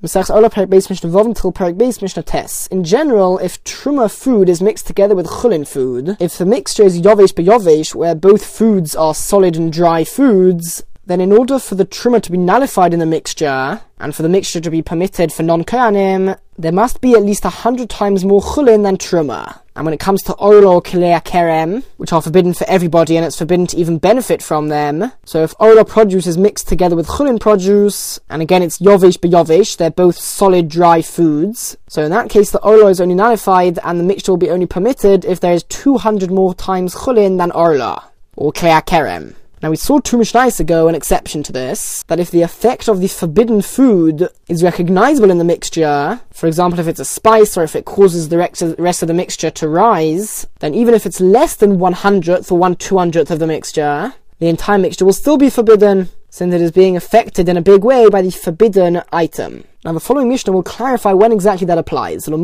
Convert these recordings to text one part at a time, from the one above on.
In general, if Truma food is mixed together with Chulin food, if the mixture is Yovesh Yovesh, where both foods are solid and dry foods, then in order for the truma to be nullified in the mixture, and for the mixture to be permitted for non-kohanim, there must be at least a hundred times more chulin than truma. And when it comes to orlo kilea kerem, which are forbidden for everybody and it's forbidden to even benefit from them, so if orlo produce is mixed together with chulin produce, and again it's yovish yovish, they're both solid dry foods, so in that case the orlo is only nullified and the mixture will be only permitted if there is 200 more times chulin than orla, or kilea kerem. Now we saw two Mishnayos ago an exception to this, that if the effect of the forbidden food is recognizable in the mixture, for example if it's a spice or if it causes the rest of the mixture to rise, then even if it's less than one hundredth or one two hundredth of the mixture, the entire mixture will still be forbidden, since it is being affected in a big way by the forbidden item. Now the following Mishnah will clarify when exactly that applies. And in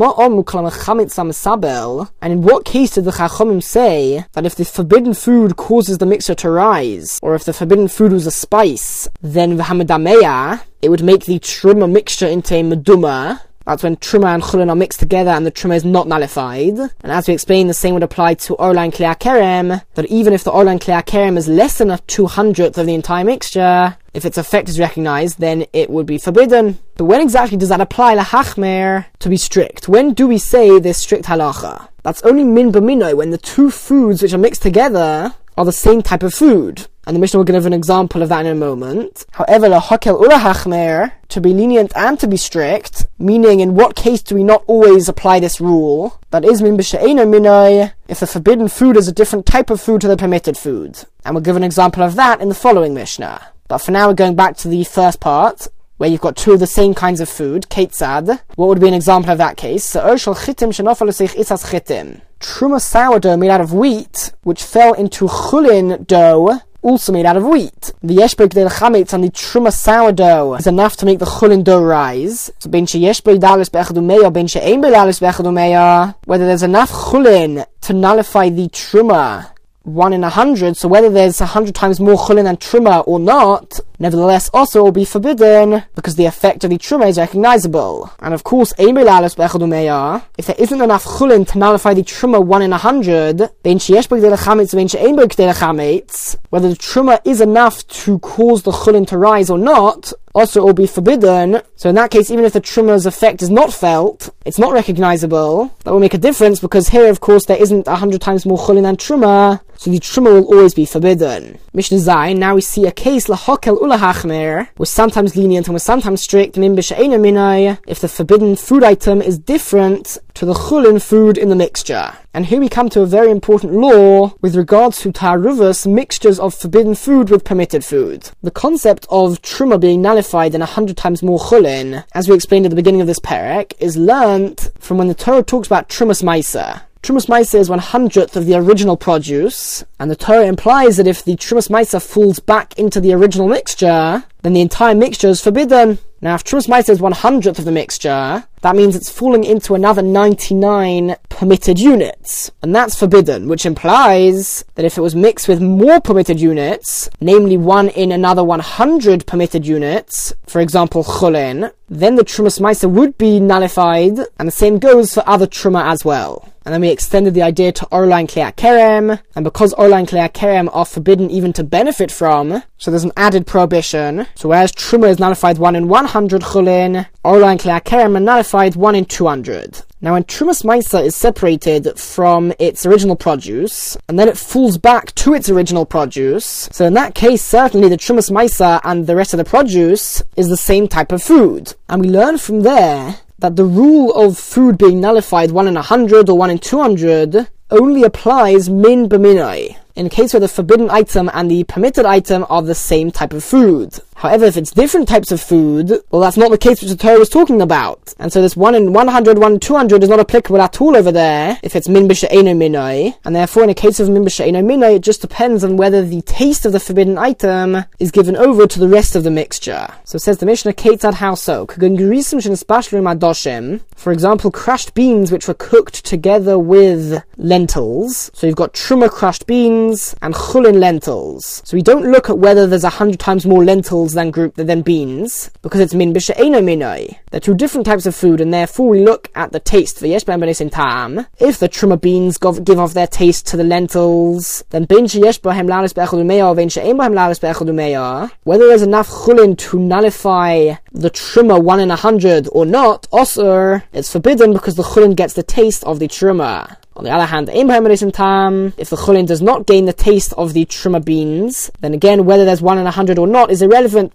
what case did the Chachomim say that if the forbidden food causes the mixture to rise, or if the forbidden food was a spice, then v'hamadameya, it would make the truma mixture into a meduma, that's when Truma and Chulin are mixed together and the Truma is not nullified. And as we explained, the same would apply to Orla and Kerem, that even if the Orla and Kerem is less than a 200th of the entire mixture, if its effect is recognized, then it would be forbidden. But when exactly does that apply lahachmer to be strict? When do we say this strict halacha? That's only min b'minoi, when the two foods which are mixed together are the same type of food. And the Mishnah will give an example of that in a moment. However, lahakel ulahachmer, to be lenient and to be strict, meaning in what case do we not always apply this rule? That is min if the forbidden food is a different type of food to the permitted food. And we'll give an example of that in the following Mishnah. But for now, we're going back to the first part, where you've got two of the same kinds of food, ketzad. What would be an example of that case? So. Truma sourdough made out of wheat, which fell into chulin dough, also made out of wheat. The yeshbek del chametz on the truma sourdough is enough to make the chulin dough rise. So ben she yeshbek dalis bechadumeya, ben she ein dalis bechadumeya, whether there's enough chulin to nullify the truma one in a hundred, so whether there's a hundred times more chulin than truma or not, nevertheless also will be forbidden because the effect of the truma is recognizable. And of course, if there isn't enough chulin to nullify the truma one in a hundred, whether the truma is enough to cause the chulin to rise or not, also it will be forbidden. So in that case, even if the truma's effect is not felt, it's not recognizable, that will make a difference because here, of course, there isn't a hundred times more chulin than truma, so the truma will always be forbidden. Mishnah Zayin, now we see a case lahokel ulahachmer, was sometimes lenient and was sometimes strict, if the forbidden food item is different to the chulin food in the mixture. And here we come to a very important law with regards to taruvas, mixtures of forbidden food with permitted food. The concept of truma being nullified in a hundred times more chulin, as we explained at the beginning of this parak, is learnt from when the Torah talks about trumas maisa. Trumas Maisa is one hundredth of the original produce, and the Torah implies that if the Trumas Maisa falls back into the original mixture, then the entire mixture is forbidden. Now, if Trumas Maisa is one hundredth of the mixture, that means it's falling into another 99 permitted units, and that's forbidden, which implies that if it was mixed with more permitted units, namely one in another 100 permitted units, for example, chulin, then the Trumas Maisa would be nullified, and the same goes for other Truma as well. And then we extended the idea to Orla and Klea Kerem, and because Orla and Klea Kerem are forbidden even to benefit from, so there's an added prohibition. So whereas Truma is nullified 1 in 100 Chulin, Orla and Klea Kerem are nullified 1 in 200. Now when Trumas Maisa is separated from its original produce, and then it falls back to its original produce, so in that case certainly the Trumas Maisa and the rest of the produce is the same type of food. And we learn from there that the rule of food being nullified 1 in a 100 or 1 in 200 only applies min b'minai in case where the forbidden item and the permitted item are the same type of food. However, if it's different types of food, well, that's not the case which the Torah is talking about. And so this 1 in 100, 1 in 200 is not applicable at all over there, if it's min b'she'eno minoi. And therefore, in a case of min b'she'eno minoi, it just depends on whether the taste of the forbidden item is given over to the rest of the mixture. So says the Mishnah, Ketzad how so? For example, crushed beans which were cooked together with lentils. So you've got truma crushed beans and chulin lentils. So we don't look at whether there's a hundred times more lentils then grouped than beans because it's min b'she'ena minoi. They're two different types of food, and therefore we look at the taste. V'yesh b'hem in tam. If the truma beans give off their taste to the lentils, then bin sheyesh b'hem b'hem. Whether there's enough chulin to nullify the truma one in a hundred or not, also it's forbidden because the chulin gets the taste of the truma. On the other hand, if the chulin does not gain the taste of the truma beans, then again, whether there's one in a hundred or not is irrelevant.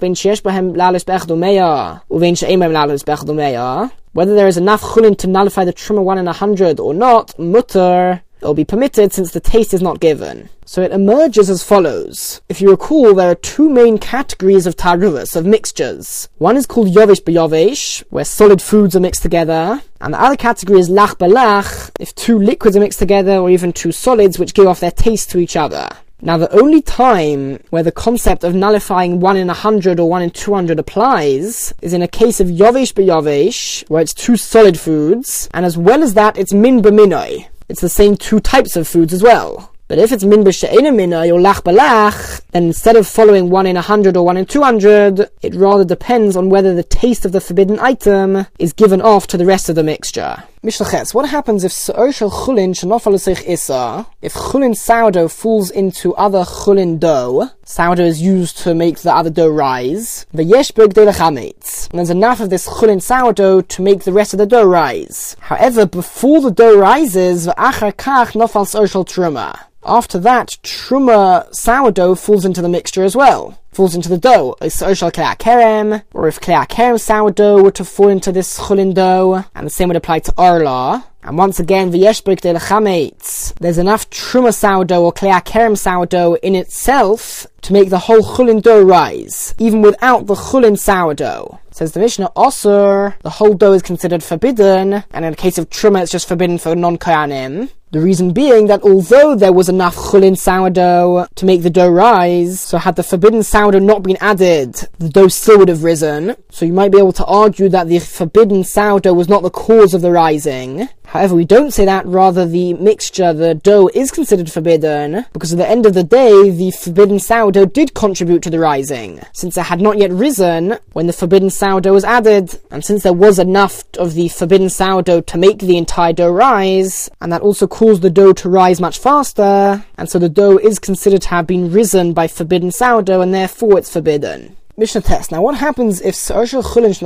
Whether there is enough chulin to nullify the truma one in a hundred or not, mutter, it will be permitted since the taste is not given. So it emerges as follows. If you recall, there are two main categories of taruvas, of mixtures. One is called yovish b'yovish, where solid foods are mixed together, and the other category is lach b'lach, if two liquids are mixed together, or even two solids which give off their taste to each other. Now, the only time where the concept of nullifying 1 in a 100 or 1 in 200 applies is in a case of yovish b'yovish, where it's two solid foods, and as well as that, it's min b'minoi. It's the same two types of foods as well. But if it's min mina ah, or lach balach, then instead of following one in a hundred or one in two hundred, it rather depends on whether the taste of the forbidden item is given off to the rest of the mixture. Mishnah Ches, what happens if se'or shel chulin shenofal isa, if chulin sourdough falls into other chulin dough, sourdough is used to make the other dough rise, v'yesh berg and there's enough of this chulin sourdough to make the rest of the dough rise. However, before the dough rises, v'achar kach nofal shel truma. After that, truma sourdough falls into the mixture as well. Falls into the dough. Or if klea kerem sourdough were to fall into this chulin dough, and the same would apply to arla. And once again, v'yeshbrik de lechametz. There's enough truma sourdough or klea kerem sourdough in itself to make the whole chulin dough rise, even without the chulin sourdough. Says the Mishnah, Osir, the whole dough is considered forbidden, and in the case of truma, it's just forbidden for non-koyanim. The reason being that although there was enough chulin sourdough to make the dough rise, so had the forbidden sourdough not been added, the dough still would have risen. So you might be able to argue that the forbidden sourdough was not the cause of the rising. However, we don't say that, rather the mixture, the dough, is considered forbidden, because at the end of the day, the forbidden sourdough did contribute to the rising, since it had not yet risen when the forbidden sourdough was added, and since there was enough of the forbidden sourdough to make the entire dough rise, and that also caused the dough to rise much faster, and so the dough is considered to have been risen by forbidden sourdough, and therefore it's forbidden. Mishnah Tes. Now, what happens if Chulin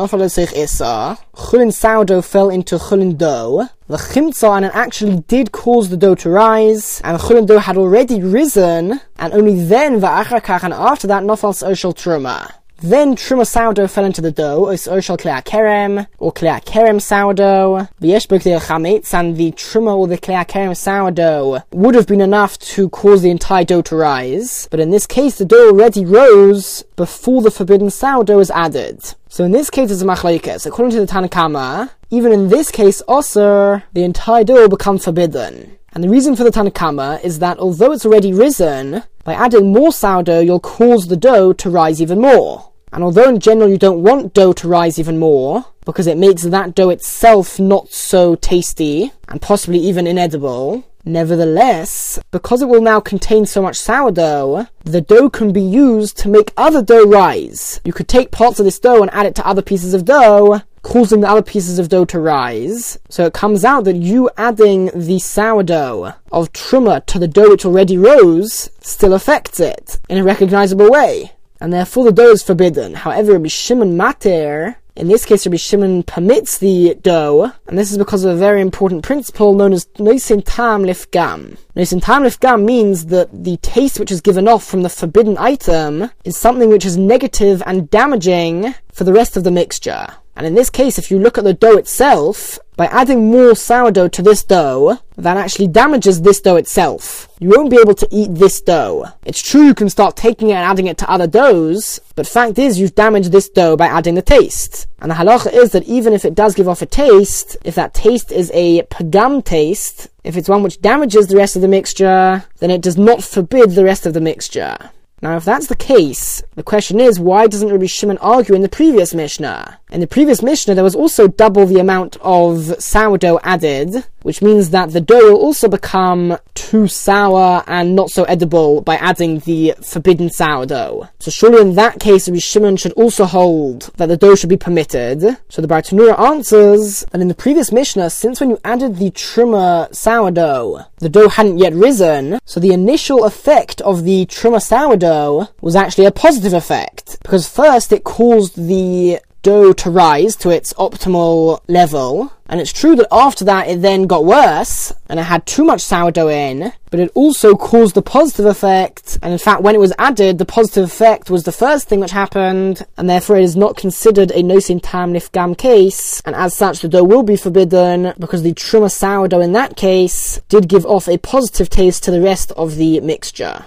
Chulin sourdough fell into Chulin dough, the Chimtza, and it actually did cause the dough to rise, and the Chulin dough had already risen, and only then, Va'achrakach, and after that, Nafal Sarshal Truma. Then truma sourdough fell into the dough, or shal klea kerem, or klea kerem sourdough. V'yesh chametz, and the truma or the klea kerem sourdough would have been enough to cause the entire dough to rise. But in this case, the dough already rose before the forbidden sourdough was added. So in this case, it's a machlaikas. According to the Tanna Kamma, even in this case, also, the entire dough will become forbidden. And the reason for the Tanna Kamma is that although it's already risen, by adding more sourdough, you'll cause the dough to rise even more. And although in general you don't want dough to rise even more, because it makes that dough itself not so tasty, and possibly even inedible, Nevertheless, because it will now contain so much sourdough, the dough can be used to make other dough rise. You could take parts of this dough and add it to other pieces of dough, causing the other pieces of dough to rise. So it comes out that you adding the sourdough of truma to the dough which already rose still affects it in a recognizable way and therefore the dough is forbidden. However, Rabbi Shimon Mater, in this case, Rabbi Shimon permits the dough, and this is because of a very important principle known as Noisin Tam Lifgam. Noisin Tam Lifgam means that the taste which is given off from the forbidden item is something which is negative and damaging for the rest of the mixture. And in this case, if you look at the dough itself, by adding more sourdough to this dough, that actually damages this dough itself. You won't be able to eat this dough. It's true you can start taking it and adding it to other doughs, but fact is you've damaged this dough by adding the taste. And the halacha is that even if it does give off a taste, if that taste is a pagam taste, if it's one which damages the rest of the mixture, then it does not forbid the rest of the mixture. Now, if that's the case, the question is, why doesn't Rabbi Shimon argue in the previous Mishnah? In the previous Mishnah, there was also double the amount of sourdough added, which means that the dough will also become too sour and not so edible by adding the forbidden sourdough. So surely in that case, Rabbi Shimon should also hold that the dough should be permitted. So the Bartanura answers that in the previous Mishnah, since when you added the truma sourdough, the dough hadn't yet risen, so the initial effect of the truma sourdough was actually a positive effect. Because first it caused the dough to rise to its optimal level. And it's true that after that it then got worse and it had too much sourdough in, but it also caused the positive effect. And in fact, when it was added, the positive effect was the first thing which happened, and therefore it is not considered a nosin tam nifgam case. And as such, the dough will be forbidden because the truma sourdough in that case did give off a positive taste to the rest of the mixture.